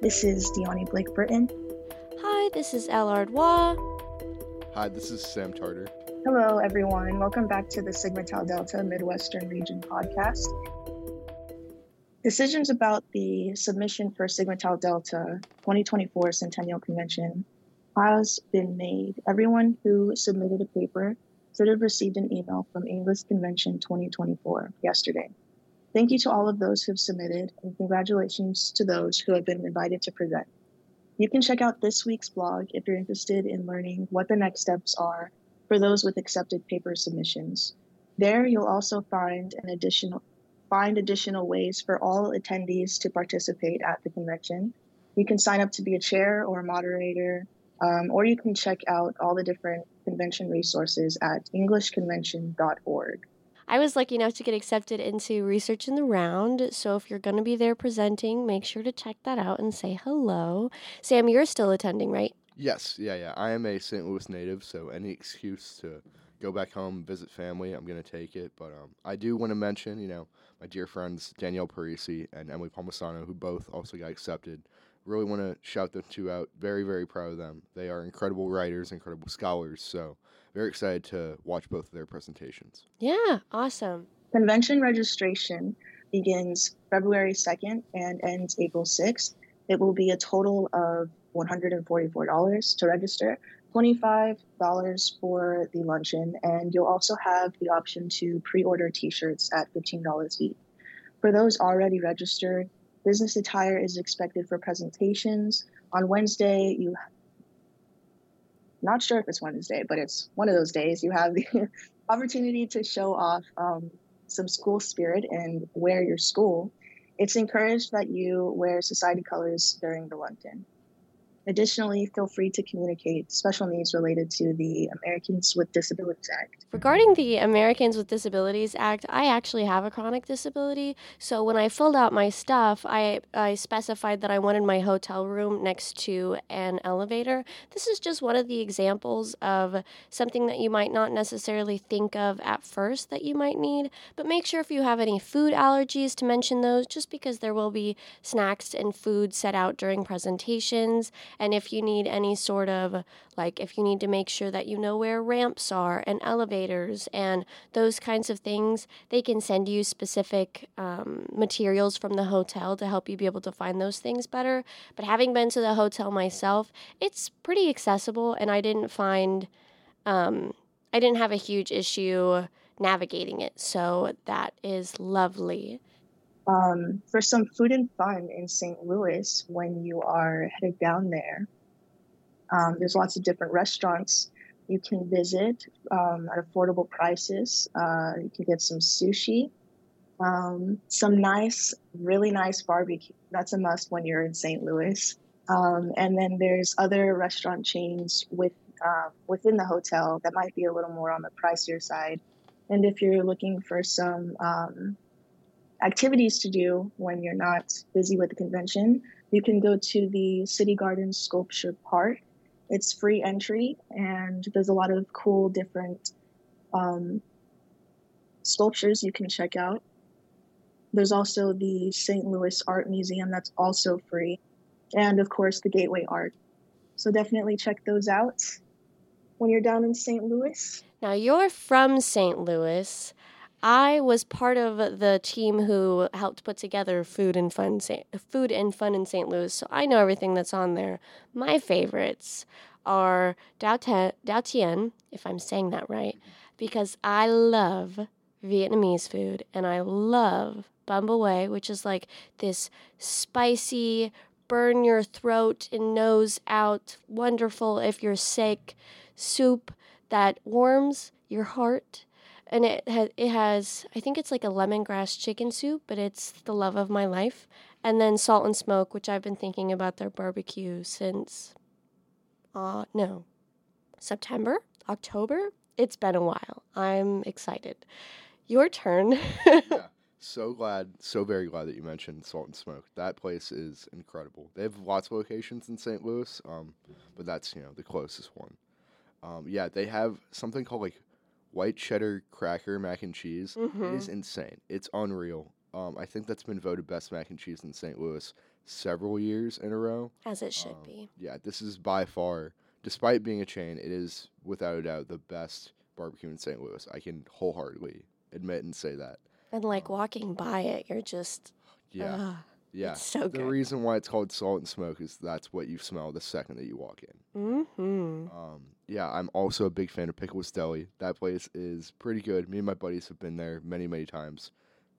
This is DeAni Blake-Britton. Hi, this is El Hardoin. Hi, this is Sam Tarter. Hello, everyone. Welcome back to the Sigma Tau Delta Midwestern Region podcast. Decisions about the submission for Sigma Tau Delta 2024 Centennial Convention has been made. Everyone who submitted a paper should have received an email from English Convention 2024 yesterday. Thank you to all of those who have submitted, and congratulations to those who have been invited to present. You can check out this week's blog if you're interested in learning what the next steps are for those with accepted paper submissions. There, you'll also find an additional find additional ways for all attendees to participate at the convention. You can sign up to be a chair or a moderator, um, or you can check out all the different convention resources at englishconvention.org. I was lucky enough to get accepted into Research in the Round, so if you're going to be there presenting, make sure to check that out and say hello. Sam, you're still attending, right? Yes, yeah, yeah. I am a St. Louis native, so any excuse to go back home, visit family, I'm going to take it. But um, I do want to mention, you know, my dear friends Danielle Parisi and Emily Palmisano, who both also got accepted. Really want to shout them two out. Very, very proud of them. They are incredible writers, incredible scholars. So very excited to watch both of their presentations. Yeah, awesome. Convention registration begins February 2nd and ends April 6th. It will be a total of $144 to register, $25 for the luncheon, and you'll also have the option to pre order t shirts at $15 each. For those already registered, business attire is expected for presentations. On Wednesday, you not sure if it's Wednesday, but it's one of those days you have the opportunity to show off um, some school spirit and wear your school. It's encouraged that you wear society colors during the luncheon. Additionally, feel free to communicate special needs related to the Americans with Disabilities Act. Regarding the Americans with Disabilities Act, I actually have a chronic disability. So when I filled out my stuff, I, I specified that I wanted my hotel room next to an elevator. This is just one of the examples of something that you might not necessarily think of at first that you might need. But make sure if you have any food allergies to mention those, just because there will be snacks and food set out during presentations and if you need any sort of, like, if you need to make sure that you know where ramps are and elevators and those kinds of things, they can send you specific um, materials from the hotel to help you be able to find those things better. But having been to the hotel myself, it's pretty accessible, and I didn't find, um, I didn't have a huge issue navigating it. So that is lovely um, for some food and fun in St. Louis when you are headed down there. Um, there's lots of different restaurants you can visit um, at affordable prices. Uh, you can get some sushi, um, some nice, really nice barbecue. That's a must when you're in St. Louis. Um, and then there's other restaurant chains with uh, within the hotel that might be a little more on the pricier side. And if you're looking for some activities to do when you're not busy with the convention, you can go to the City Gardens Sculpture Park. It's free entry, and there's a lot of cool different um, sculptures you can check out. There's also the St. Louis Art Museum that's also free, and of course, the Gateway Arch. So definitely check those out when you're down in St. Louis. Now, you're from St. Louis. I was part of the team who helped put together Food and Fun Food and Fun in St. Louis, so I know everything that's on there. My favorites are Dao, Dao Tien, if I'm saying that right, because I love Vietnamese food and I love Bun Bo which is like this spicy, burn your throat and nose out, wonderful if you're sick soup that warms your heart and it has it has I think it's like a lemongrass chicken soup, but it's the love of my life. And then salt and smoke, which I've been thinking about their barbecue since uh no. September? October? It's been a while. I'm excited. Your turn. yeah. So glad, so very glad that you mentioned Salt and Smoke. That place is incredible. They have lots of locations in St. Louis, um, but that's you know the closest one. Um, yeah, they have something called like white cheddar cracker mac and cheese. Mm-hmm. It is insane. It's unreal. Um, I think that's been voted best mac and cheese in St. Louis several years in a row. As it should Um, be. Yeah, this is by far, despite being a chain, it is without a doubt the best barbecue in St. Louis. I can wholeheartedly admit and say that. And like walking by it, you're just Yeah, ugh, yeah. it's so good. The reason why it's called salt and smoke is that's what you smell the second that you walk in. mm-hmm. Um, yeah, I'm also a big fan of Pickles Deli. That place is pretty good. Me and my buddies have been there many, many times.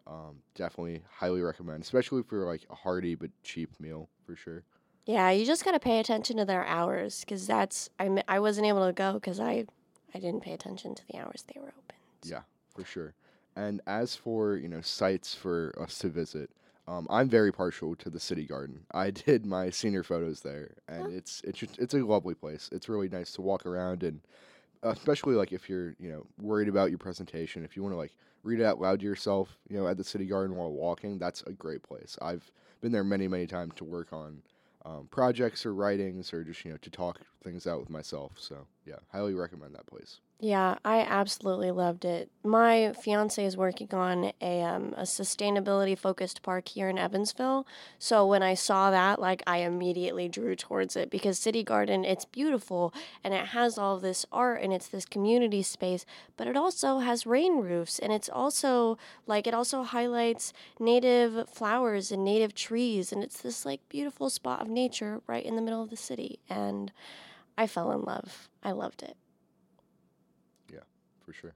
Um, definitely highly recommend, especially for like a hearty but cheap meal for sure. Yeah, you just gotta pay attention to their hours because that's I I wasn't able to go because I I didn't pay attention to the hours they were open. Yeah, for sure. And as for you know sites for us to visit, um, I'm very partial to the City Garden. I did my senior photos there, and Oh. it's it's just, it's a lovely place. It's really nice to walk around, and especially like if you're you know worried about your presentation, if you want to like read it out loud to yourself, you know, at the City Garden while walking, that's a great place. I've been there many many times to work on. Um, projects or writings or just you know to talk things out with myself so yeah highly recommend that place Yeah, I absolutely loved it. My fiance is working on a um, a sustainability focused park here in Evansville. So when I saw that, like I immediately drew towards it because City Garden, it's beautiful and it has all this art and it's this community space, but it also has rain roofs and it's also like it also highlights native flowers and native trees and it's this like beautiful spot of nature right in the middle of the city and I fell in love. I loved it. For sure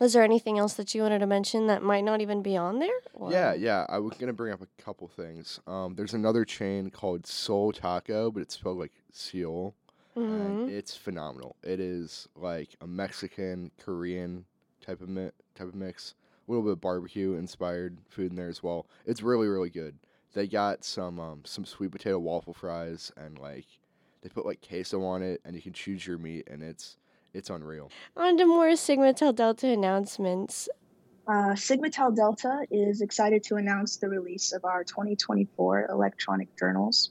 Was there anything else that you wanted to mention that might not even be on there? Yeah, Or- yeah. I was gonna bring up a couple things. Um, there's another chain called Soul Taco, but it's spelled like Seoul, Mhm. it's phenomenal. It is like a Mexican Korean type of mi- type of mix, a little bit of barbecue inspired food in there as well. It's really really good. They got some um, some sweet potato waffle fries and like they put like queso on it, and you can choose your meat, and it's it's unreal. On to more Sigma Tau Delta announcements. Uh, Sigma Tau Delta is excited to announce the release of our 2024 electronic journals.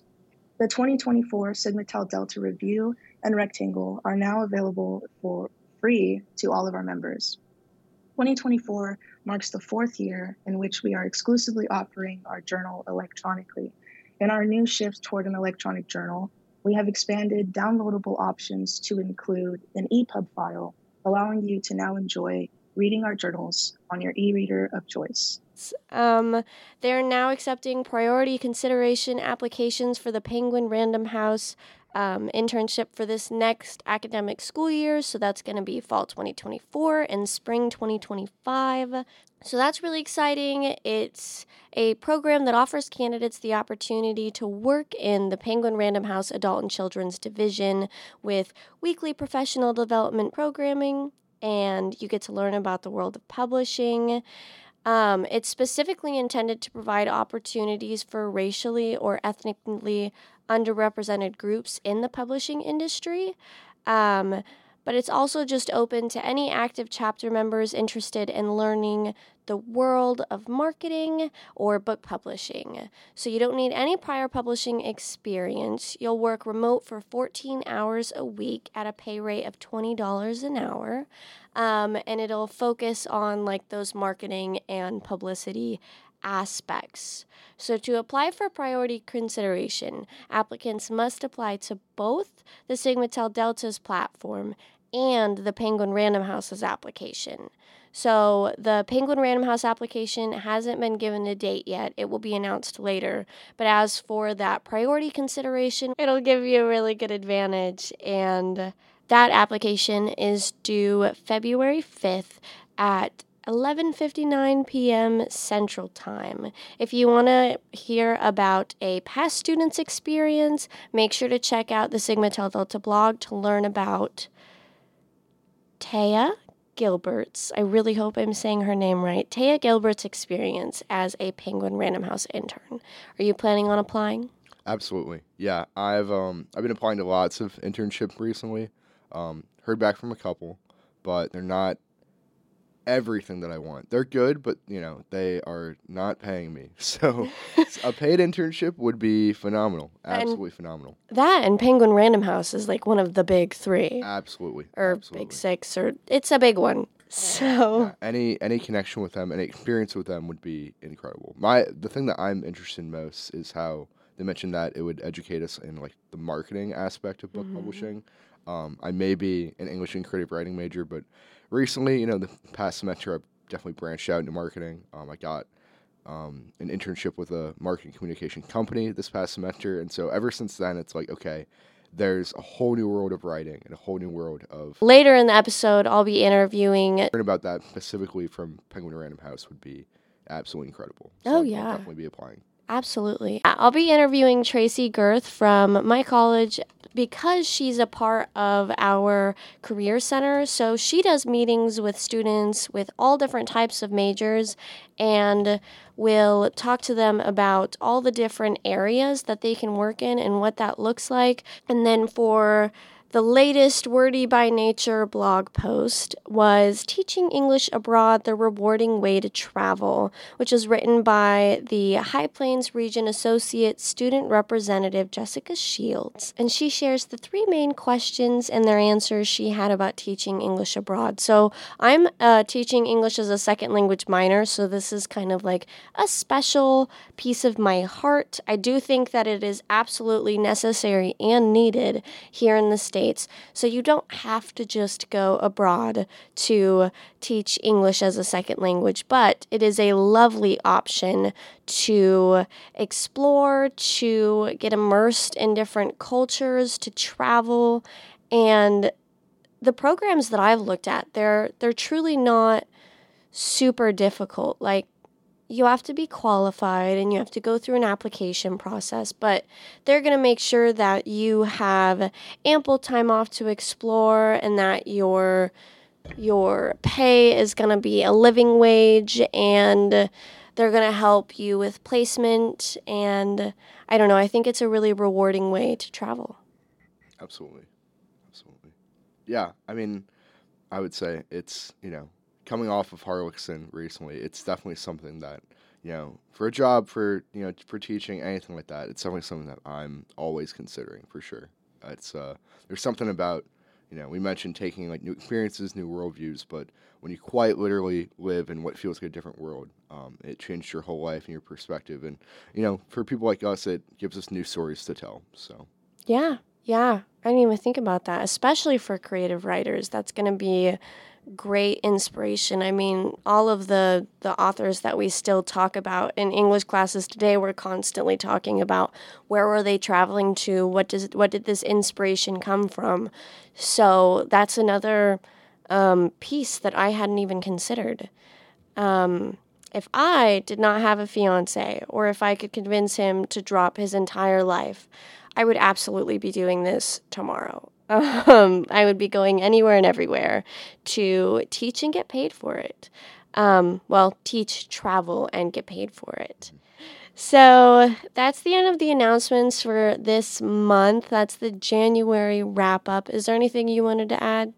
The 2024 Sigma Tau Delta Review and Rectangle are now available for free to all of our members. 2024 marks the fourth year in which we are exclusively offering our journal electronically. In our new shift toward an electronic journal, we have expanded downloadable options to include an EPUB file, allowing you to now enjoy reading our journals on your e reader of choice. Um, they're now accepting priority consideration applications for the Penguin Random House um, internship for this next academic school year. So that's going to be fall 2024 and spring 2025. So that's really exciting. It's a program that offers candidates the opportunity to work in the Penguin Random House Adult and Children's Division with weekly professional development programming, and you get to learn about the world of publishing. Um, it's specifically intended to provide opportunities for racially or ethnically underrepresented groups in the publishing industry. Um, but it's also just open to any active chapter members interested in learning the world of marketing or book publishing. So you don't need any prior publishing experience. You'll work remote for 14 hours a week at a pay rate of $20 an hour. Um, and it'll focus on like those marketing and publicity aspects. So, to apply for priority consideration, applicants must apply to both the Sigma Tau Delta's platform and the Penguin Random House's application. So, the Penguin Random House application hasn't been given a date yet. It will be announced later. But as for that priority consideration, it'll give you a really good advantage. And that application is due February 5th at 11:59 p.m. Central Time. If you want to hear about a past student's experience, make sure to check out the Sigma Tau Delta blog to learn about Taya Gilbert's. I really hope I'm saying her name right. Taya Gilbert's experience as a Penguin Random House intern. Are you planning on applying? Absolutely. Yeah, I've um I've been applying to lots of internships recently. Um, heard back from a couple, but they're not everything that I want. They're good, but you know they are not paying me. So a paid internship would be phenomenal. And- Absolutely phenomenal. That and Penguin Random House is like one of the big three. Absolutely. or absolutely. Big Six, or it's a big one. So Yeah, any any connection with them, any experience with them would be incredible. My the thing that I'm interested in most is how they mentioned that it would educate us in like the marketing aspect of book Mhm. publishing. Um, I may be an English and creative writing major, but recently, you know, the past semester I've definitely branched out into marketing. Um, I got um, an internship with a marketing communication company this past semester, and so ever since then, it's like okay, there's a whole new world of writing and a whole new world of later in the episode, I'll be interviewing. learn about that specifically from Penguin Random House would be absolutely incredible. Oh, I'll- yeah. I'll definitely be applying. Absolutely. I'll be interviewing Tracy Gerth from my college because she's a part of our career center. So she does meetings with students with all different types of majors and will talk to them about all the different areas that they can work in and what that looks like. And then for the latest Wordy by Nature blog post was Teaching English Abroad The Rewarding Way to Travel, which is written by the High Plains Region Associate Student Representative Jessica Shields. And she shares the three main questions and their answers she had about teaching English abroad. So I'm uh, teaching English as a second language minor, so this is kind of like a special piece of my heart. I do think that it is absolutely necessary and needed here in the States. So you don't have to just go abroad to teach English as a second language, but it is a lovely option to explore, to get immersed in different cultures, to travel, and the programs that I've looked at, they're they're truly not super difficult. Like you have to be qualified and you have to go through an application process, but they're going to make sure that you have ample time off to explore and that your your pay is going to be a living wage and they're going to help you with placement and I don't know, I think it's a really rewarding way to travel. Absolutely. Absolutely. Yeah. I mean, I would say it's, you know, coming off of Harlaxton recently, it's definitely something that, you know, for a job, for, you know, for teaching, anything like that, it's definitely something that I'm always considering for sure. It's, uh, there's something about, you know, we mentioned taking like new experiences, new worldviews, but when you quite literally live in what feels like a different world, um, it changed your whole life and your perspective. And, you know, for people like us, it gives us new stories to tell. So, Yeah, yeah. I didn't even think about that, especially for creative writers. That's going to be great inspiration. I mean, all of the the authors that we still talk about in English classes today, we're constantly talking about where were they traveling to? What does what did this inspiration come from? So that's another um, piece that I hadn't even considered. Um, if I did not have a fiance, or if I could convince him to drop his entire life, I would absolutely be doing this tomorrow. Um, I would be going anywhere and everywhere to teach and get paid for it. Um, well, teach, travel, and get paid for it. So that's the end of the announcements for this month. That's the January wrap up. Is there anything you wanted to add?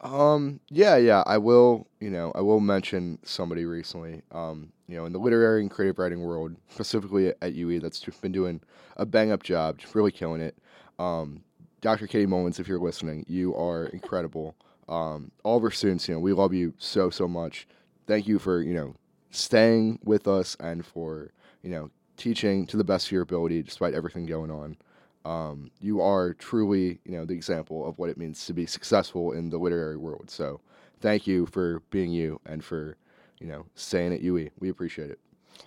Um, yeah, yeah, I will, you know, I will mention somebody recently, um, you know, in the literary and creative writing world, specifically at, UE, that's been doing a bang up job, just really killing it. Um, Dr. Katie Mullins, if you're listening, you are incredible. Um, all of our students, you know, we love you so, so much. Thank you for, you know, staying with us and for, you know, teaching to the best of your ability despite everything going on. Um, you are truly, you know, the example of what it means to be successful in the literary world. So, thank you for being you and for, you know, staying at UE. We appreciate it.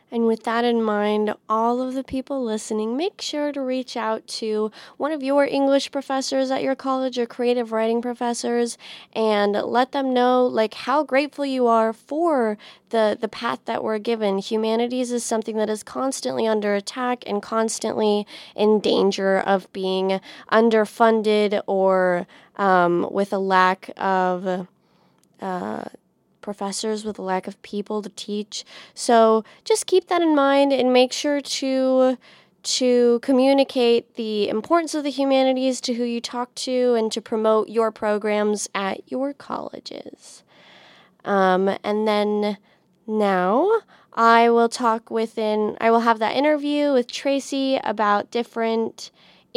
And with that in mind, all of the people listening, make sure to reach out to one of your English professors at your college or creative writing professors and let them know like how grateful you are for the the path that we're given. Humanities is something that is constantly under attack and constantly in danger of being underfunded or um, with a lack of uh, professors with a lack of people to teach. So just keep that in mind and make sure to to communicate the importance of the humanities to who you talk to and to promote your programs at your colleges. Um, and then now I will talk within I will have that interview with Tracy about different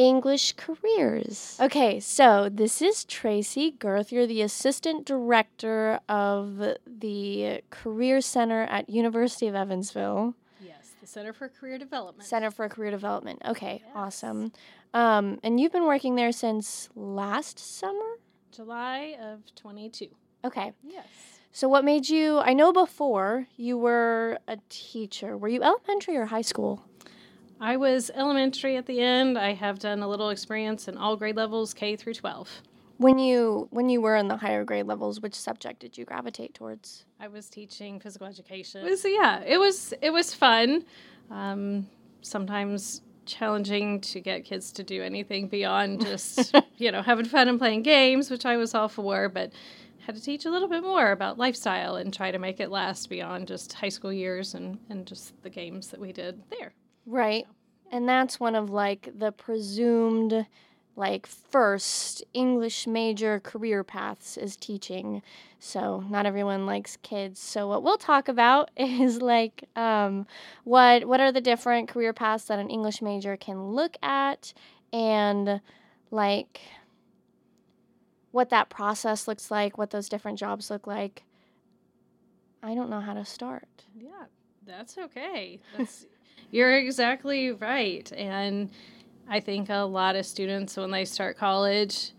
English careers. Okay, so this is Tracy Gerth. You're the assistant director of the Career Center at University of Evansville. Yes, the Center for Career Development. Center for Career Development. Okay, Yes. awesome. Um, and you've been working there since last summer? July of 22. Okay. Yes. So what made you I know before you were a teacher. Were you elementary or high school? I was elementary at the end. I have done a little experience in all grade levels, K through 12. When you when you were in the higher grade levels, which subject did you gravitate towards? I was teaching physical education. Was, yeah, it was it was fun. Um, sometimes challenging to get kids to do anything beyond just you know having fun and playing games, which I was all for, but had to teach a little bit more about lifestyle and try to make it last beyond just high school years and, and just the games that we did there. Right. And that's one of like the presumed like first English major career paths is teaching. So not everyone likes kids. So what we'll talk about is like um, what what are the different career paths that an English major can look at and like what that process looks like, what those different jobs look like. I don't know how to start. Yeah, that's okay. That's you're exactly right. And I think a lot of students when they start college,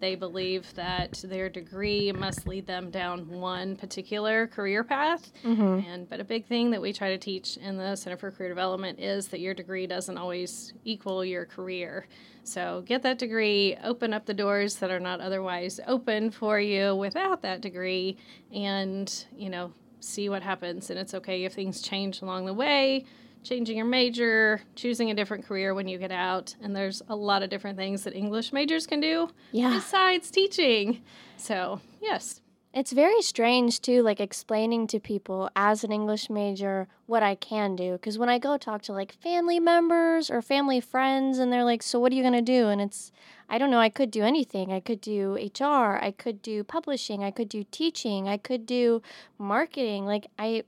they believe that their degree must lead them down one particular career path. Mm-hmm. And but a big thing that we try to teach in the Center for Career Development is that your degree doesn't always equal your career. So get that degree, open up the doors that are not otherwise open for you without that degree, and you know see what happens. And it's okay if things change along the way. Changing your major, choosing a different career when you get out, and there's a lot of different things that English majors can do Yeah. besides teaching. So, yes. It's very strange too, like explaining to people as an English major what I can do. Because when I go talk to like family members or family friends, and they're like, "So what are you gonna do?" and it's, I don't know. I could do anything. I could do HR. I could do publishing. I could do teaching. I could do marketing. Like I,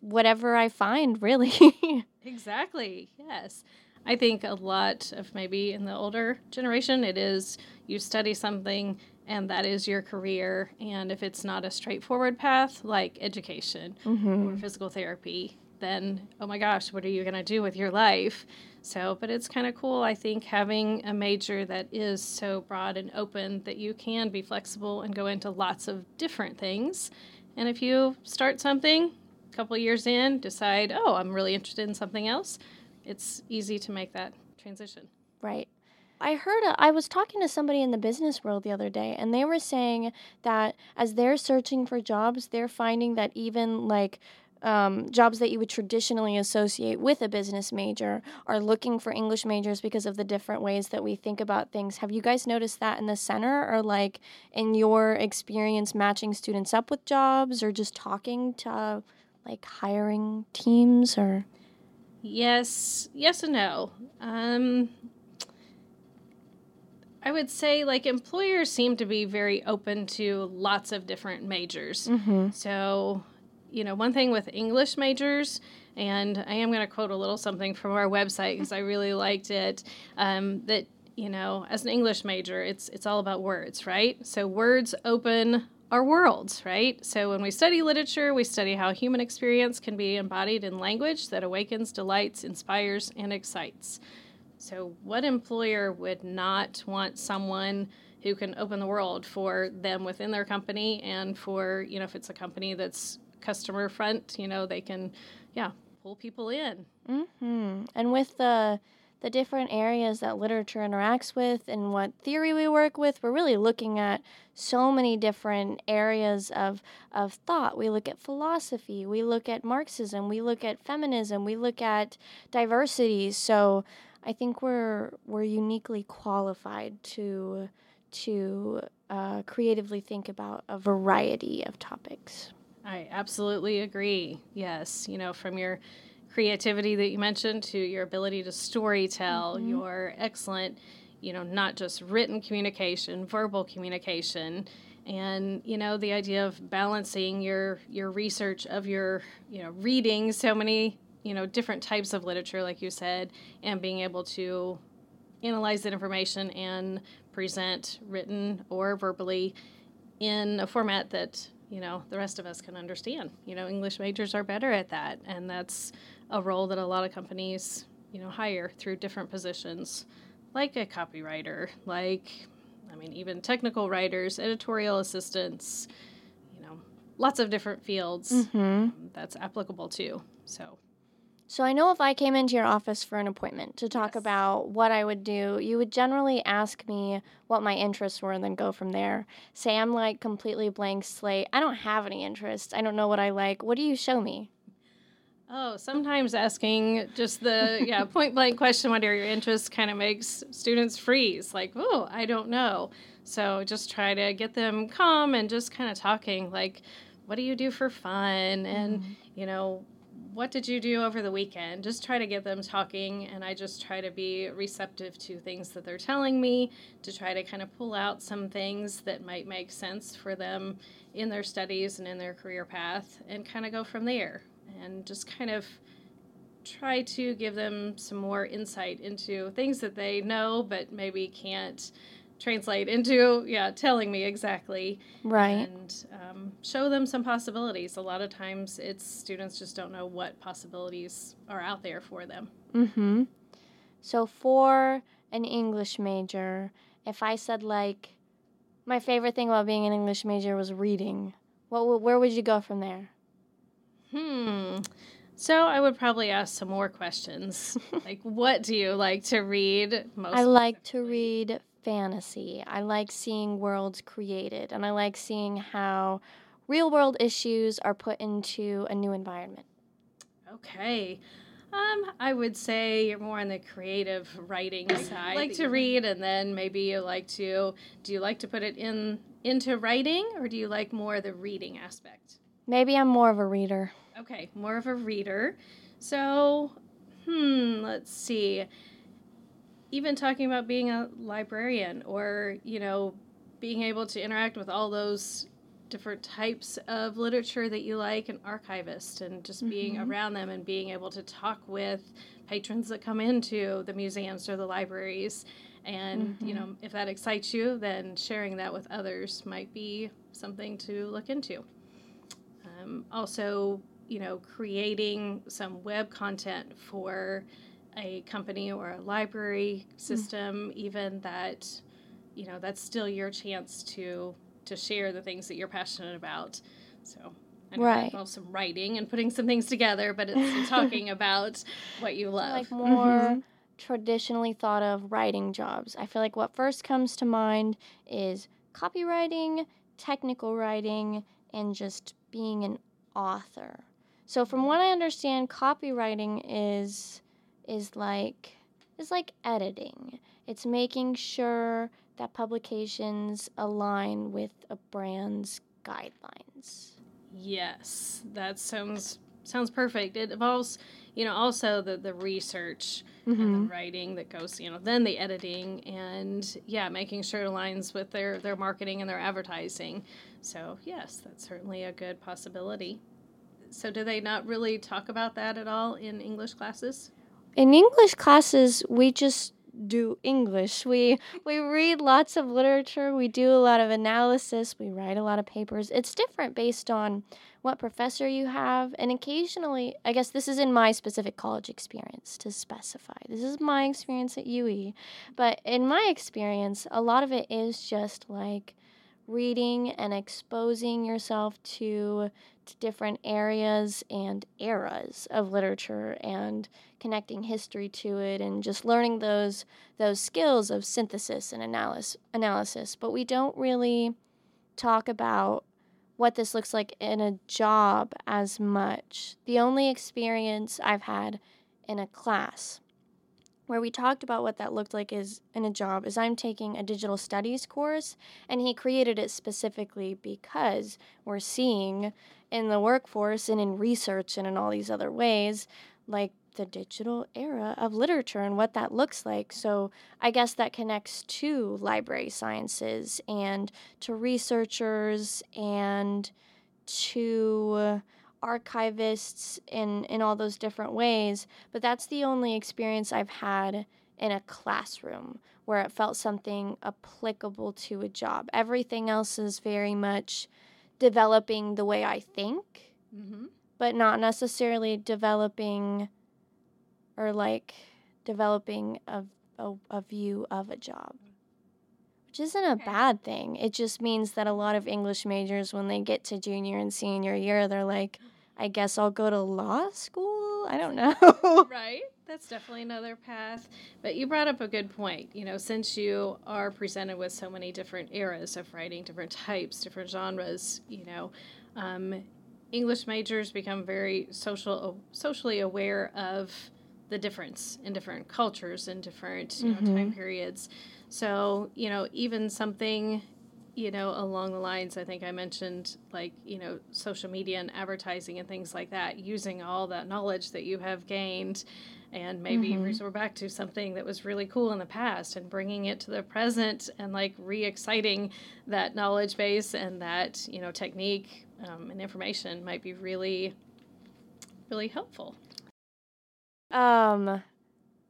whatever I find, really. Exactly. Yes. I think a lot of maybe in the older generation, it is you study something and that is your career. And if it's not a straightforward path like education mm-hmm. or physical therapy, then oh my gosh, what are you going to do with your life? So, but it's kind of cool, I think, having a major that is so broad and open that you can be flexible and go into lots of different things. And if you start something, couple years in, decide, oh, I'm really interested in something else, it's easy to make that transition. Right. I heard, a, I was talking to somebody in the business world the other day, and they were saying that as they're searching for jobs, they're finding that even like um, jobs that you would traditionally associate with a business major are looking for English majors because of the different ways that we think about things. Have you guys noticed that in the center, or like in your experience matching students up with jobs, or just talking to uh, like hiring teams, or? Yes, yes and no. Um, I would say like employers seem to be very open to lots of different majors. Mm-hmm. So, you know, one thing with English majors, and I am going to quote a little something from our website because I really liked it. Um, that you know, as an English major, it's it's all about words, right? So words open our worlds, right? So when we study literature, we study how human experience can be embodied in language that awakens, delights, inspires, and excites. So, what employer would not want someone who can open the world for them within their company and for, you know, if it's a company that's customer front, you know, they can, yeah, pull people in. Mm-hmm. And with the the different areas that literature interacts with and what theory we work with, we're really looking at so many different areas of of thought. We look at philosophy, we look at Marxism, we look at feminism, we look at diversity. So I think we're we're uniquely qualified to to uh, creatively think about a variety of topics. I absolutely agree. Yes, you know, from your creativity that you mentioned to your ability to storytell, Mhm. your excellent, you know, not just written communication, verbal communication, and you know the idea of balancing your your research of your you know reading so many you know different types of literature like you said and being able to analyze that information and present written or verbally in a format that you know the rest of us can understand you know english majors are better at that and that's a role that a lot of companies you know hire through different positions like a copywriter like i mean even technical writers editorial assistants you know lots of different fields Mm-hmm. that's applicable to so So I know if I came into your office for an appointment to talk Yes. about what I would do, you would generally ask me what my interests were and then go from there. Say I'm like completely blank slate. I don't have any interests. I don't know what I like. What do you show me? Oh, sometimes asking just the yeah point blank question, what are your interests, kind of makes students freeze. Like, oh, I don't know. So just try to get them calm and just kind of talking. Like, what do you do for fun? And mm-hmm. you know, what did you do over the weekend? Just try to get them talking, and I just try to be receptive to things that they're telling me to try to kind of pull out some things that might make sense for them in their studies and in their career path, and kind of go from there and just kind of try to give them some more insight into things that they know but maybe can't translate into yeah telling me exactly Right. and um, show them some possibilities a lot of times it's students just don't know what possibilities are out there for them Mm-hmm. So for an English major, if I said like my favorite thing about being an English major was reading, what where would you go from there? Hmm. So I would probably ask some more questions. like, what do you like to read most? I like to read fantasy. I like seeing worlds created, and I like seeing how real world issues are put into a new environment. Okay. Um, I would say you're more on the creative writing side. like to read, and then maybe you like to. Do you like to put it in into writing, or do you like more the reading aspect? Maybe I'm more of a reader. Okay, more of a reader. So, hmm, let's see. Even talking about being a librarian or, you know, being able to interact with all those different types of literature that you like, an archivist, and just being Mhm. around them and being able to talk with patrons that come into the museums or the libraries. And, you Mhm. know, if that excites you, then sharing that with others might be something to look into. Um, also, you know, creating some web content for a company or a library mm-hmm. system, even that, you know, that's still your chance to to share the things that you're passionate about. So. I know that Right. involves some writing and putting some things together, but it's talking about what you love. Like mm-hmm. more traditionally thought of writing jobs. I feel like what first comes to mind is copywriting, technical writing, and just being an author. So from what I understand, copywriting is is like is like editing. It's making sure that publications align with a brand's guidelines. Yes, that sounds sounds perfect. It involves, you know, also the the research and Mm-hmm. the writing that goes, you know, then the editing and yeah, making sure it aligns with their their marketing and their advertising. So yes, that's certainly a good possibility. So do they not really talk about that at all in English classes? In English classes, we just do English. We we read lots of literature, we do a lot of analysis, we write a lot of papers. It's different based on what professor you have, and occasionally, I guess this is in my specific college experience to specify. This is my experience at UE, but in my experience, a lot of it is just like reading and exposing yourself to, to different areas and eras of literature and connecting history to it and just learning those those skills of synthesis and analysis analysis. But we don't really talk about what this looks like in a job as much. The only experience i've had in a class where we talked about what that looked like is in a job is I'm taking a digital studies course and he created it specifically because we're seeing in the workforce and in research and in all these other ways like the digital era of literature and what that looks like. So I guess that connects to library sciences and to researchers and to archivists in in all those different ways but that's the only experience I've had in a classroom where it felt something applicable to a job. Everything else is very much developing the way I think, Mm-hmm. but not necessarily developing or like developing a, a, a view of a job. Which isn't a bad thing. It just means that a lot of English majors, when they get to junior and senior year, they're like, I guess I'll go to law school? I don't know. right that's definitely another path but you brought up a good point you know since you are presented with so many different eras of writing different types different genres you know um, english majors become very social socially aware of the difference in different cultures and different you know, time periods so you know even something you know, along the lines, I think I mentioned like, you know, social media and advertising and things like that, using all that knowledge that you have gained and maybe Mhm. resort back to something that was really cool in the past and bringing it to the present and like re exciting that knowledge base and that, you know, technique um, and information might be really, really helpful. um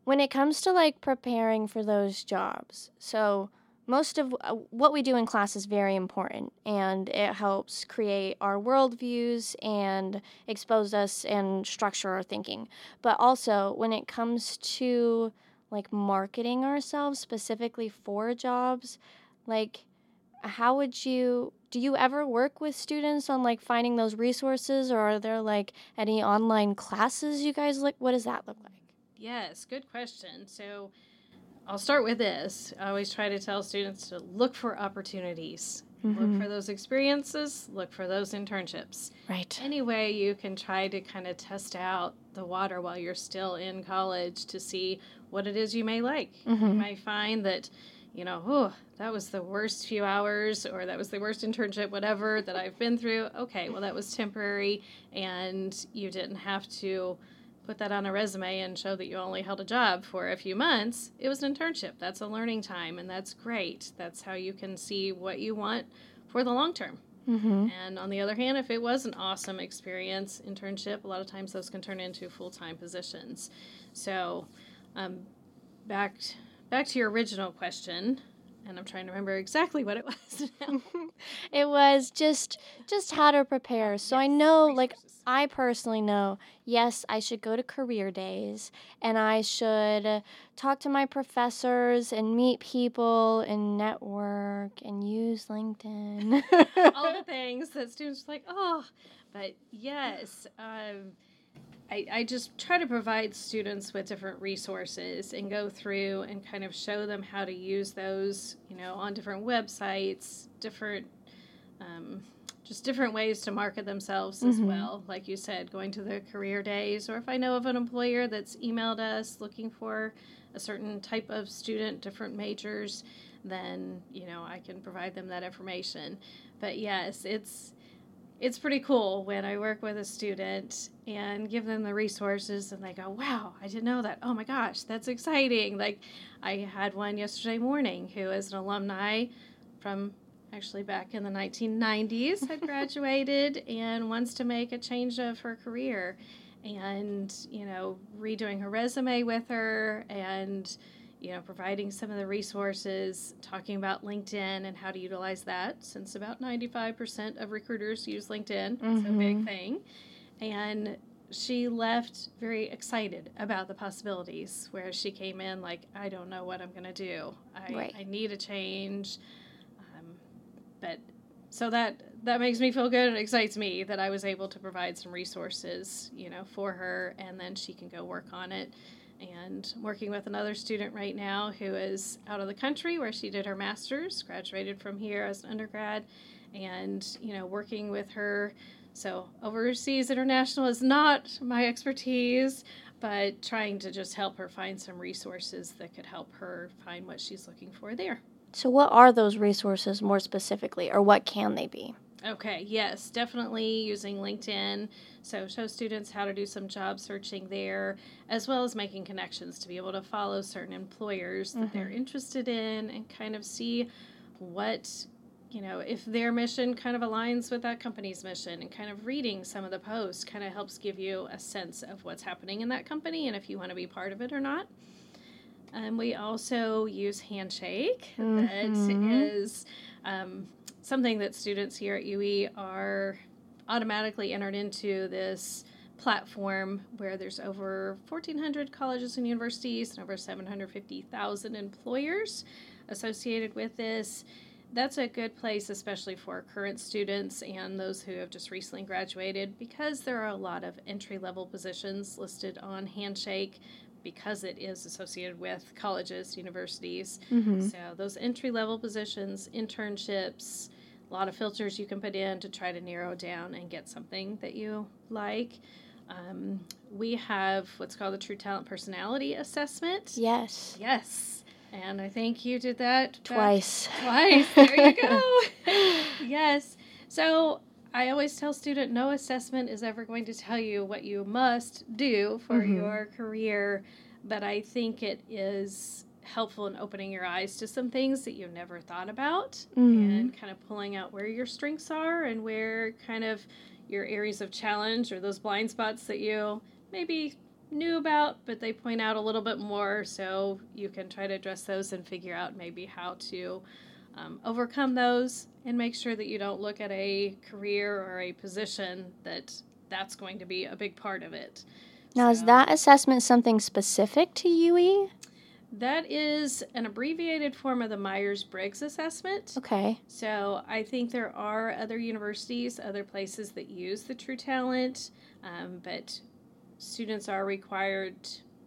when it comes to like preparing for those jobs so most of uh, what we do in class is very important and it helps create our worldviews and expose us and structure our thinking. But also when it comes to like marketing ourselves specifically for jobs like how would you do you ever work with students on like finding those resources or are there like any online classes you guys like what does that look like Yes, good question. So I'll start with this. I always try to tell students to look for opportunities. Look for those experiences, look for those internships. right Any way you can try to kind of test out the water while you're still in college to see what it is you may like. You Mhm. may find that, you know, oh, that was the worst few hours or that was the worst internship, whatever that I've been through. Okay, well, that was temporary and you didn't have to put that on a resume and show that you only held a job for a few months. It was an internship. That's a learning time and that's great. That's how you can see what you want for the long term. mm-hmm. And on the other hand, if it was an awesome experience, internship, a lot of times those can turn into full time positions. So, um, back back to your original question, and I'm trying to remember exactly what it was. it was just just how to prepare so i Yes, know like. I personally know yes i should go to career days and i should talk to my professors and meet people and network and use linkedin. All the things that students are like, oh, but yes, um, I, I just try to provide students with different resources and go through and kind of show them how to use those, you know, on different websites, different, um, just different ways to market themselves as Mhm. well. Like you said, going to the career days, or if I know of an employer that's emailed us looking for a certain type of student, different majors, then you know I can provide them that information. But yes, it's it's pretty cool when I work with a student and give them the resources and they go, "Wow, I didn't know that. Oh my gosh, that's exciting." Like I had one yesterday morning who is an alumni from actually back in the 1990s had graduated and wants to make a change of her career and you know redoing her resume with her and you know providing some of the resources talking about linkedin and how to utilize that since about 95% of recruiters use linkedin it's a big Mhm. thing and she left very excited about the possibilities where she came in like i don't know what i'm going to do I, Right. I need a change but so that that makes me feel good and excites me that I was able to provide some resources, you know, for her, and then she can go work on it. And working with another student right now who is out of the country where she did her master's, graduated from here as an undergrad, and you know, working with her. So overseas international is not my expertise, but trying to just help her find some resources that could help her find what she's looking for there. So what are those resources more specifically or what can they be Okay, yes, definitely using LinkedIn. So, show students how to do some job searching there, as well as making connections to be able to follow certain employers that they're mm-hmm. interested in and kind of see what, you know, if their mission kind of aligns with that company's mission and kind of reading some of the posts kind of helps give you a sense of what's happening in that company and if you want to be part of it or not. And we also use Handshake. Mhm. That is um, something that students here at UE are automatically entered into this platform where there's over 1,400 colleges and universities and over 750,000 employers associated with this. That's a good place, especially for current students and those who have just recently graduated, because there are a lot of entry level positions listed on Handshake because it is associated with colleges, universities. Mm-hmm. So, those entry level positions, internships, a lot of filters you can put in to try to narrow down and get something that you like. Um, we have what's called the True Talent Personality Assessment. Yes. Yes. And I think you did that Twice. Twice. There you go. yes. So I always tell student no assessment is ever going to tell you what you must do for Mhm. your career, but I think it is helpful in opening your eyes to some things that you never thought about Mhm. and kind of pulling out where your strengths are and where kind of your areas of challenge or those blind spots that you maybe knew about, but they point out a little bit more so you can try to address those and figure out maybe how to um, overcome those and make sure that you don't look at a career or a position that that's going to be a big part of it. Now, is that assessment something specific to? UE? That is an abbreviated form of the Myers Briggs assessment. Okay. So I think there are other universities, other places that use the True Talent, um, but students are required.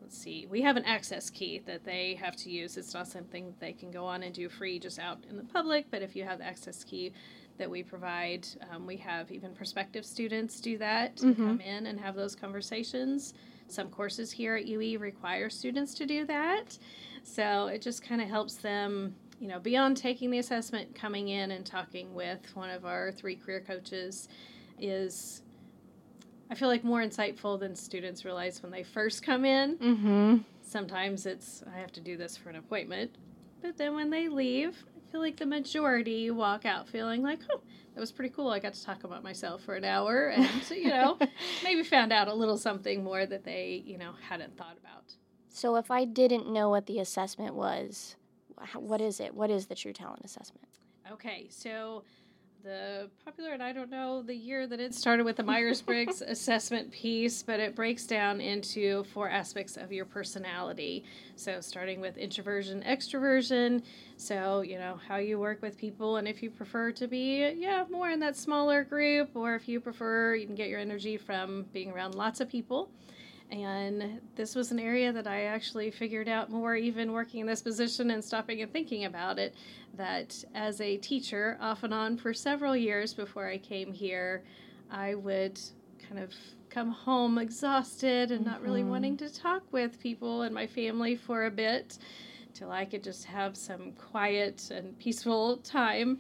Let's see, we have an access key that they have to use. It's not something they can go on and do free just out in the public, but if you have the access key that we provide, um, we have even prospective students do that to Mhm. come in and have those conversations. Some courses here at UE require students to do that. So it just kind of helps them, you know, beyond taking the assessment, coming in and talking with one of our three career coaches is, I feel like, more insightful than students realize when they first come in. Mm-hmm. Sometimes it's, I have to do this for an appointment. But then when they leave, I feel like the majority walk out feeling like, oh, that was pretty cool. I got to talk about myself for an hour and, you know, maybe found out a little something more that they, you know, hadn't thought about. So, if I didn't know what the assessment was, what is it? What is the True Talent Assessment? Okay, so the popular, and I don't know the year that it started with the Myers Briggs assessment piece, but it breaks down into four aspects of your personality. So, starting with introversion, extroversion, so, you know, how you work with people, and if you prefer to be, yeah, more in that smaller group, or if you prefer, you can get your energy from being around lots of people. And this was an area that I actually figured out more even working in this position and stopping and thinking about it. That as a teacher, off and on for several years before I came here, I would kind of come home exhausted and not really Mhm. wanting to talk with people and my family for a bit till I could just have some quiet and peaceful time.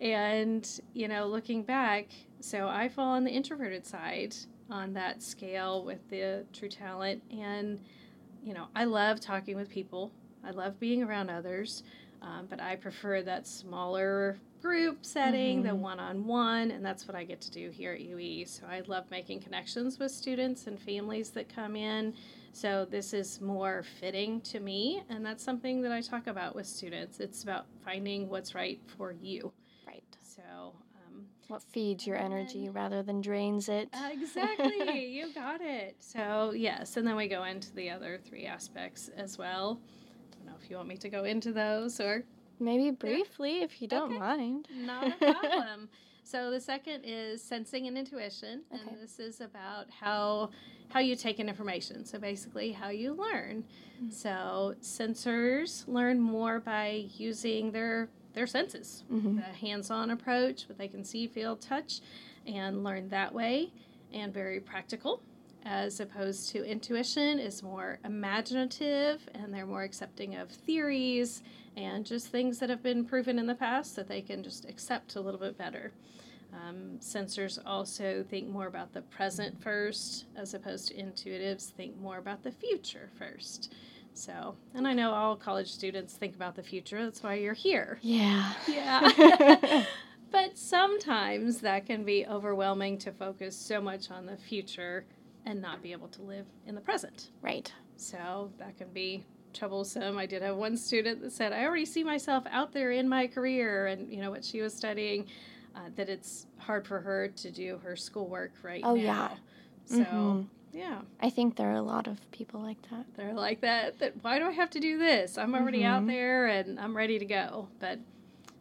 And, you know, looking back, so I fall on the introverted side on that scale with the true talent. And, you know, I love talking with people, I love being around others, um, but I prefer that smaller group setting, the Mhm. one on one, and that's what I get to do here at UE. So I love making connections with students and families that come in. So this is more fitting to me, and that's something that I talk about with students. It's about finding what's right for you. Right. So, What feeds your energy rather than drains it? uh, exactly, you got it. So, yes, and then we go into the other three aspects as well. I don't know if you want me to go into those or Maybe briefly, if you don't Okay. mind. not a problem. so the second is sensing and intuition, Okay. and this is about how how you take in information. So basically, how you learn. Mm. So sensors learn more by using their their senses, Mhm. the hands-on approach, what they can see, feel, touch, and learn that way, and very practical. As opposed to intuition is more imaginative, and they're more accepting of theories and just things that have been proven in the past that they can just accept a little bit better. Um, sensors also think more about the present first, as opposed to intuitives think more about the future first. So, and I know all college students think about the future. That's why you're here. Yeah. Yeah. but sometimes that can be overwhelming to focus so much on the future and not be able to live in the present. right. So that can be troublesome. I did have one student that said, "I already see myself out there in my career," and you know what she was studying. Uh, that it's hard for her to do her schoolwork right Oh, now. Oh yeah. So Mhm. Yeah, I think there are a lot of people like that. they're like that. That why do I have to do this? I'm already out Mhm. there and I'm ready to go. But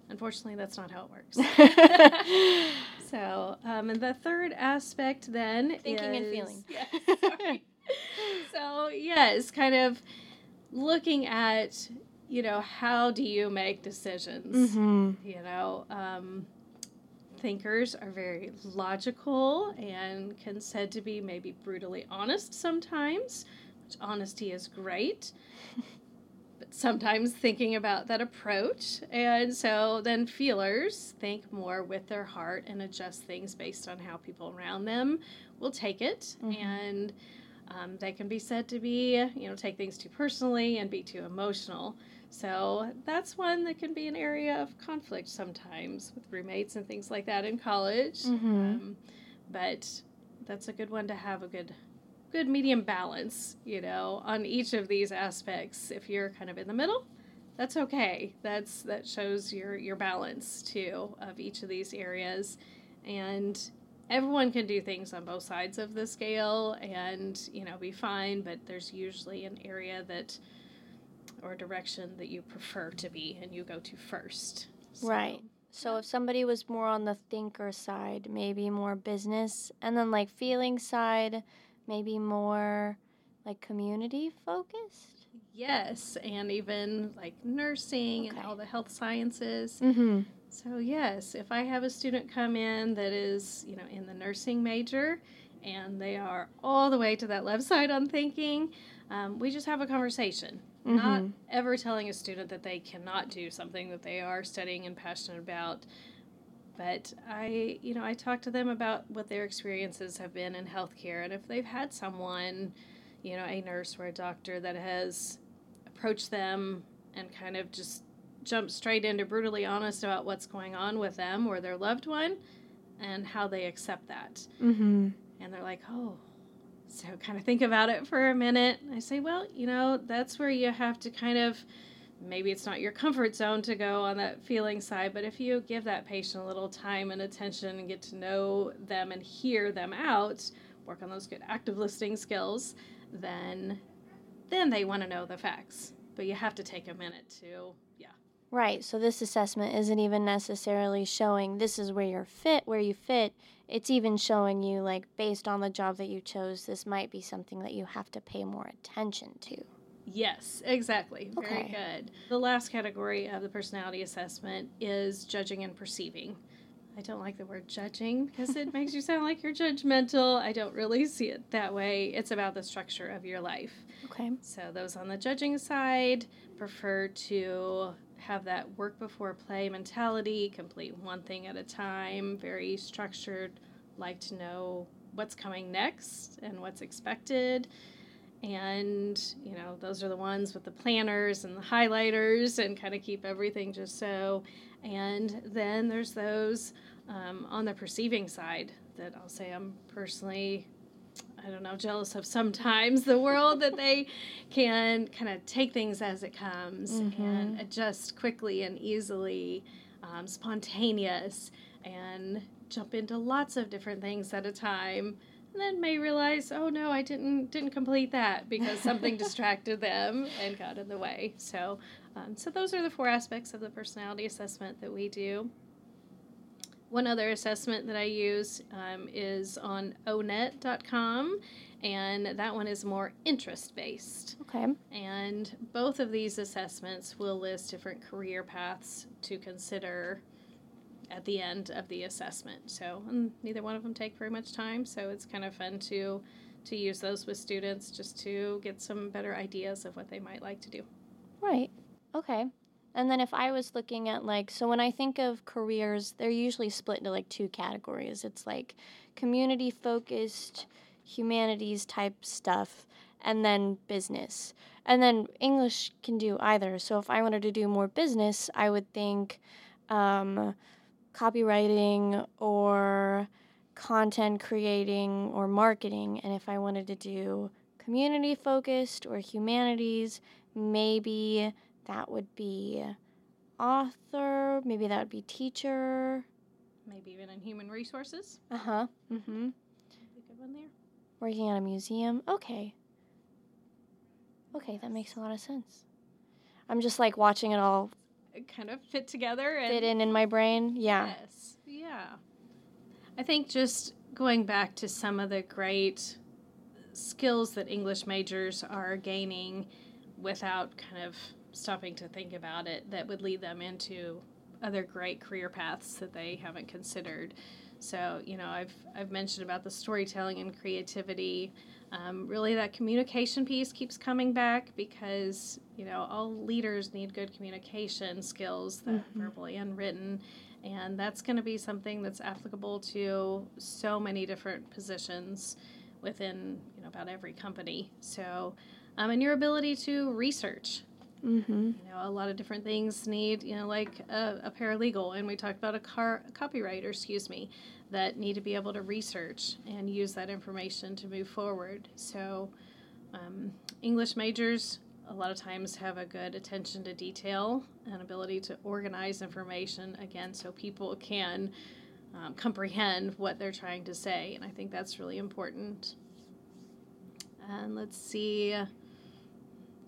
unfortunately, that's not how it works. so, um, and the third aspect then Thinking and feeling. Yes, sorry. so yes, kind of looking at you know how do you make decisions. hmm You know, um, thinkers are very logical and can said to be maybe brutally honest sometimes, which honesty is great. but sometimes thinking about that approach. And so then feelers think more with their heart and adjust things based on how people around them will take it. Mhm. And um, they can be said to be, you know, take things too personally and be too emotional. So that's one that can be an area of conflict sometimes with roommates and things like that in college. Mhm. Um, but that's a good one to have a good good medium balance, you know, on each of these aspects. If you're kind of in the middle, that's okay. That's that shows your your balance too of each of these areas. And everyone can do things on both sides of the scale and, you know, be fine, but there's usually an area that or direction that you prefer to be and you go to first. So- Right. So if somebody was more on the thinker side, maybe more business, and then like feeling side, maybe more like community focused. Yes, and even like nursing and all the health sciences. Mm-hmm. So yes, if I have a student come in that is, you know, in the nursing major and they are all the way to that left side on thinking, um, we just have a conversation. Not Mhm. ever telling a student that they cannot do something that they are studying and passionate about. But I, you know, I talk to them about what their experiences have been in healthcare and if they've had someone, you know, a nurse or a doctor that has approached them and kind of just jumped straight into brutally honest about what's going on with them or their loved one and how they accept that. Mm-hmm. And they're like, oh, so kind of think about it for a minute. I say, well, you know, that's where you have to kind of, maybe it's not your comfort zone to go on that feeling side, but if you give that patient a little time and attention and get to know them and hear them out, work on those good active listening skills, then then they want to know the facts. But you have to take a minute to. Right. So this assessment isn't even necessarily showing this is where you're fit, where you fit. It's even showing you like based on the job that you chose, this might be something that you have to pay more attention to. Yes, exactly. Very Okay. good. The last category of the personality assessment is judging and perceiving. I don't like the word judging because it makes you sound like you're judgmental. I don't really see it that way. It's about the structure of your life. Okay. So, those on the judging side prefer to have that work before play mentality, complete one thing at a time, very structured, like to know what's coming next and what's expected. And, you know, those are the ones with the planners and the highlighters and kind of keep everything just so. And then there's those um, on the perceiving side that I'll say I'm personally I don't know, jealous of sometimes the world that they can kind of take things as it comes and Mhm. adjust quickly and easily, um, spontaneous, and jump into lots of different things at a time. And then may realize, oh no, I didn't didn't complete that because something distracted them and got in the way. So, um, so those are the four aspects of the personality assessment that we do. One other assessment that I use um, is on onet.com, and that one is more interest based. Okay. And both of these assessments will list different career paths to consider at the end of the assessment. So and neither one of them take very much time, so it's kind of fun to to use those with students just to get some better ideas of what they might like to do. Right. Okay. And then if I was looking at like, so when I think of careers, they're usually split into like two categories. It's like community focused, humanities type stuff, and then business. And then English can do either. So if I wanted to do more business, I would think um, copywriting or content creating or marketing. And if I wanted to do community focused or humanities. Maybe that would be author. Maybe that would be teacher. Maybe even in human resources. Uh huh. Mm hmm. Good one there. Working at a museum. Okay. Okay, that makes a lot of sense. I'm just like watching it all It kind of fit together and fit in in my brain. Yeah. Yes. Yeah. I think just going back to some of the great skills that English majors are gaining without kind of stopping to think about it that would lead them into other great career paths that they haven't considered. So, you know, I've, I've mentioned about the storytelling and creativity. Um, really, that communication piece keeps coming back because, you know, all leaders need good communication skills, that Mhm. verbal and written. And that's going to be something that's applicable to so many different positions within, you know, about every company. So, um, and your ability to research Mm-hmm. you know, a lot of different things need, you know, like a, a paralegal, and we talked about a car a copywriter, excuse me, that need to be able to research and use that information to move forward. So, um, English majors a lot of times have a good attention to detail and ability to organize information again, so people can um, comprehend what they're trying to say, and I think that's really important. And let's see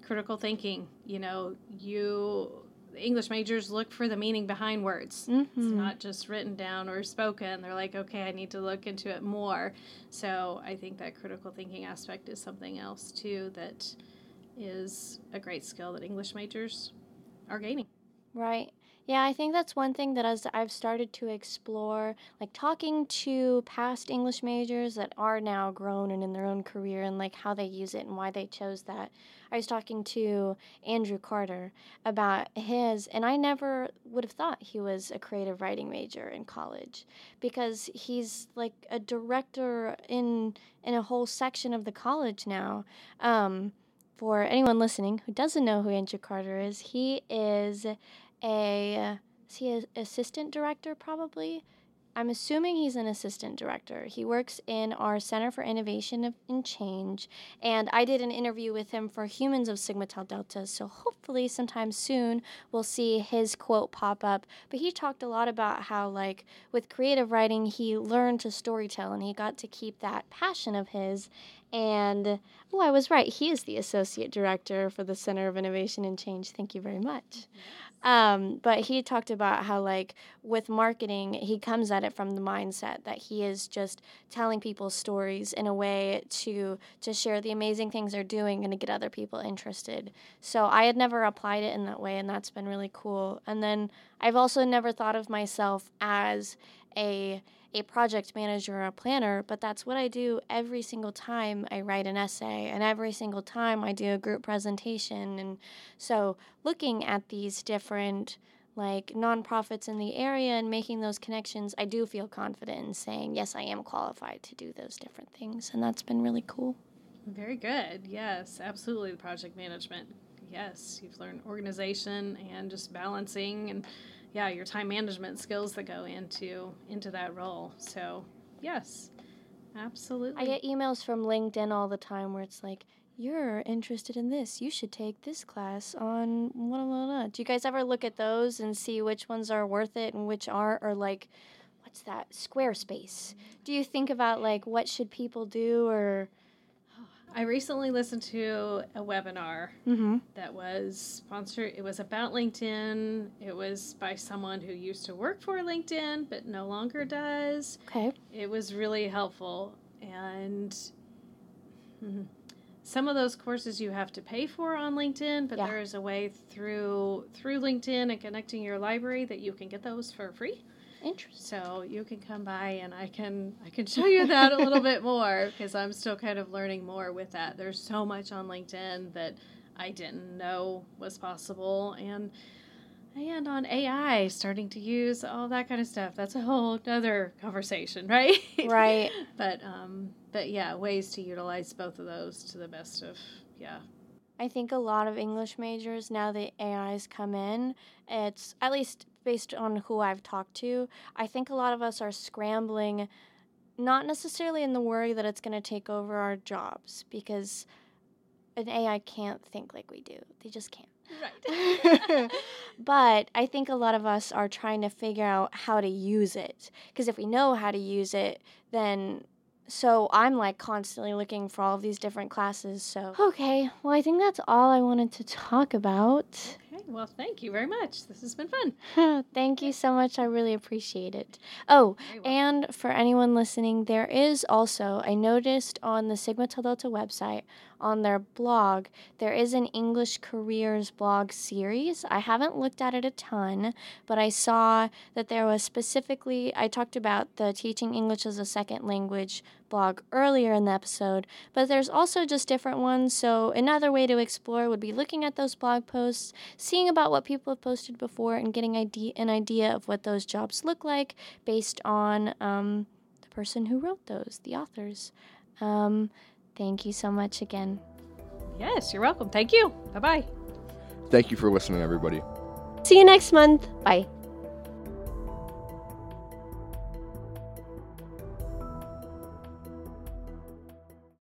critical thinking. You know, you English majors look for the meaning behind words. It's Mm-hmm. not just written down or spoken. They're like, okay, I need to look into it more. So I think that critical thinking aspect is something else too that is a great skill that English majors are gaining. Right. Yeah, I think that's one thing that as I've started to explore, like talking to past English majors that are now grown and in their own career and like how they use it and why they chose that. I was talking to Andrew Carter about his, and I never would have thought he was a creative writing major in college because he's like a director in in a whole section of the college now. Um, for anyone listening who doesn't know who Andrew Carter is, he is a is he an assistant director probably? I'm assuming he's an assistant director. He works in our center for innovation and change and i did an interview with him for humans of sigma tau delta so hopefully sometime soon we'll see his quote pop up. But he talked a lot about how like with creative writing he learned to storytell and he got to keep that passion of his and oh i was right he is the associate director for the center of innovation and change thank you very much um, but he talked about how, like, with marketing, he comes at it from the mindset that he is just telling people stories in a way to to share the amazing things they're doing and to get other people interested. So I had never applied it in that way, and that's been really cool. And then I've also never thought of myself as a a project manager or a planner, but that's what I do every single time I write an essay and every single time I do a group presentation. And so looking at these different like nonprofits in the area and making those connections, I do feel confident in saying, yes, I am qualified to do those different things. And that's been really cool. Very good. Yes, absolutely. Project management. Yes, you've learned organization and just balancing and yeah, your time management skills that go into into that role. So, yes. Absolutely. I get emails from LinkedIn all the time where it's like, you're interested in this. You should take this class on blah, blah, blah. Do you guys ever look at those and see which ones are worth it and which aren't? Or like, what's that? Squarespace. Do you think about like what should people do or? I recently listened to a webinar Mm-hmm. that was sponsored. It was about LinkedIn. It was by someone who used to work for LinkedIn but no longer does. Okay. It was really helpful. And some of those courses you have to pay for on LinkedIn, but Yeah. there is a way through through LinkedIn and connecting your library that you can get those for free. Interesting. So you can come by and I can I can show you that a little bit more because I'm still kind of learning more with that. There's so much on LinkedIn that I didn't know was possible and and on AI starting to use all that kind of stuff. That's a whole other conversation, right? Right. but um but yeah, ways to utilize both of those to the best of yeah. I think a lot of English majors, now that AIs come in, it's at least based on who I've talked to, I think a lot of us are scrambling, not necessarily in the worry that it's going to take over our jobs, because an AI can't think like we do. They just can't. Right. but I think a lot of us are trying to figure out how to use it. Because if we know how to use it, then so I'm like constantly looking for all of these different classes. So, okay, well, I think that's all I wanted to talk about. Okay, well, thank you very much. This has been fun. Thank you so much. I really appreciate it. Oh, well. and for anyone listening, there is also, I noticed on the Sigma Tau Delta website, on their blog, there is an English careers blog series. I haven't looked at it a ton, but I saw that there was specifically, I talked about the Teaching English as a Second Language blog earlier in the episode, but there's also just different ones. So, another way to explore would be looking at those blog posts, seeing about what people have posted before, and getting idea, an idea of what those jobs look like based on um, the person who wrote those, the authors. Um, thank you so much again. Yes, you're welcome. Thank you. Bye bye. Thank you for listening, everybody. See you next month. Bye.